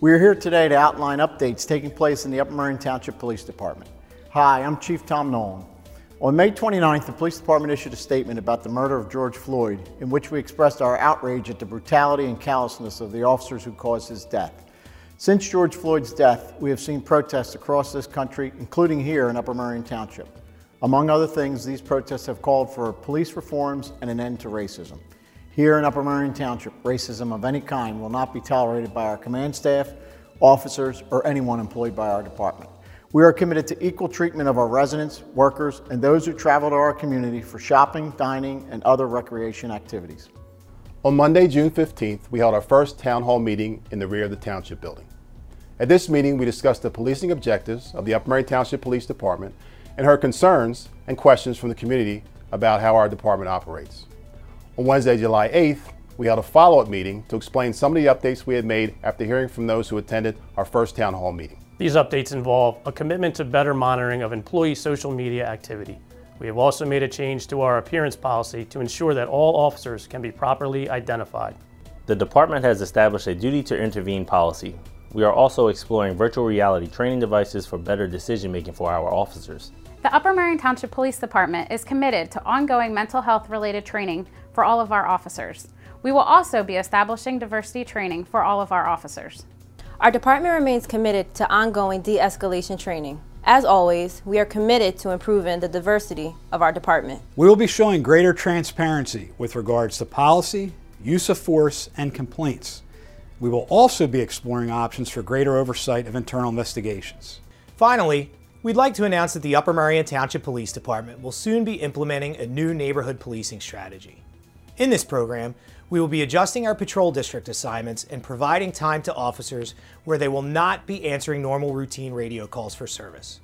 We are here today to outline updates taking place in the Upper Merion Township Police Department. Hi, I'm Chief Tom Nolan. On May 29th, the police department issued a statement about the murder of George Floyd, in which we expressed our outrage at the brutality and callousness of the officers who caused his death. Since George Floyd's death, we have seen protests across this country, including here in Upper Merion Township. Among other things, these protests have called for police reforms and an end to racism. Here in Upper Merion Township, racism of any kind will not be tolerated by our command staff, officers, or anyone employed by our department. We are committed to equal treatment of our residents, workers, and those who travel to our community for shopping, dining, and other recreation activities. On Monday, June 15th, we held our first town hall meeting in the rear of the Township building. At this meeting, we discussed the policing objectives of the Upper Merion Township Police Department and heard concerns and questions from the community about how our department operates. On Wednesday, July 8th, we held a follow-up meeting to explain some of the updates we had made after hearing from those who attended our first town hall meeting. These updates involve a commitment to better monitoring of employee social media activity. We have also made a change to our appearance policy to ensure that all officers can be properly identified. The department has established a duty to intervene policy. We are also exploring virtual reality training devices for better decision making for our officers. The Upper Merion Township Police Department is committed to ongoing mental health related training for all of our officers. We will also be establishing diversity training for all of our officers. Our department remains committed to ongoing de-escalation training. As always, we are committed to improving the diversity of our department. We will be showing greater transparency with regards to policy, use of force, and complaints. We will also be exploring options for greater oversight of internal investigations. Finally, we'd like to announce that the Upper Merion Township Police Department will soon be implementing a new neighborhood policing strategy. In this program, we will be adjusting our patrol district assignments and providing time to officers where they will not be answering normal routine radio calls for service.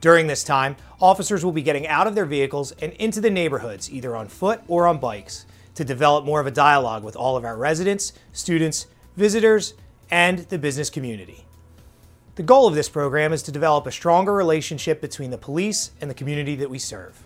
During this time, officers will be getting out of their vehicles and into the neighborhoods, either on foot or on bikes, to develop more of a dialogue with all of our residents, students, visitors, and the business community. The goal of this program is to develop a stronger relationship between the police and the community that we serve.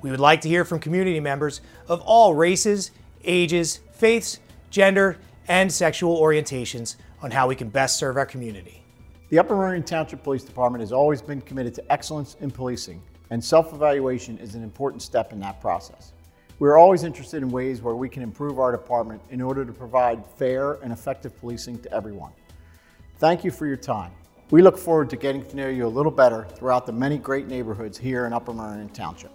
We would like to hear from community members of all races, ages, faiths, gender, and sexual orientations on how we can best serve our community. The Upper Merion Township Police Department has always been committed to excellence in policing, and self-evaluation is an important step in that process. We are always interested in ways where we can improve our department in order to provide fair and effective policing to everyone. Thank you for your time. We look forward to getting to know you a little better throughout the many great neighborhoods here in Upper Merion Township.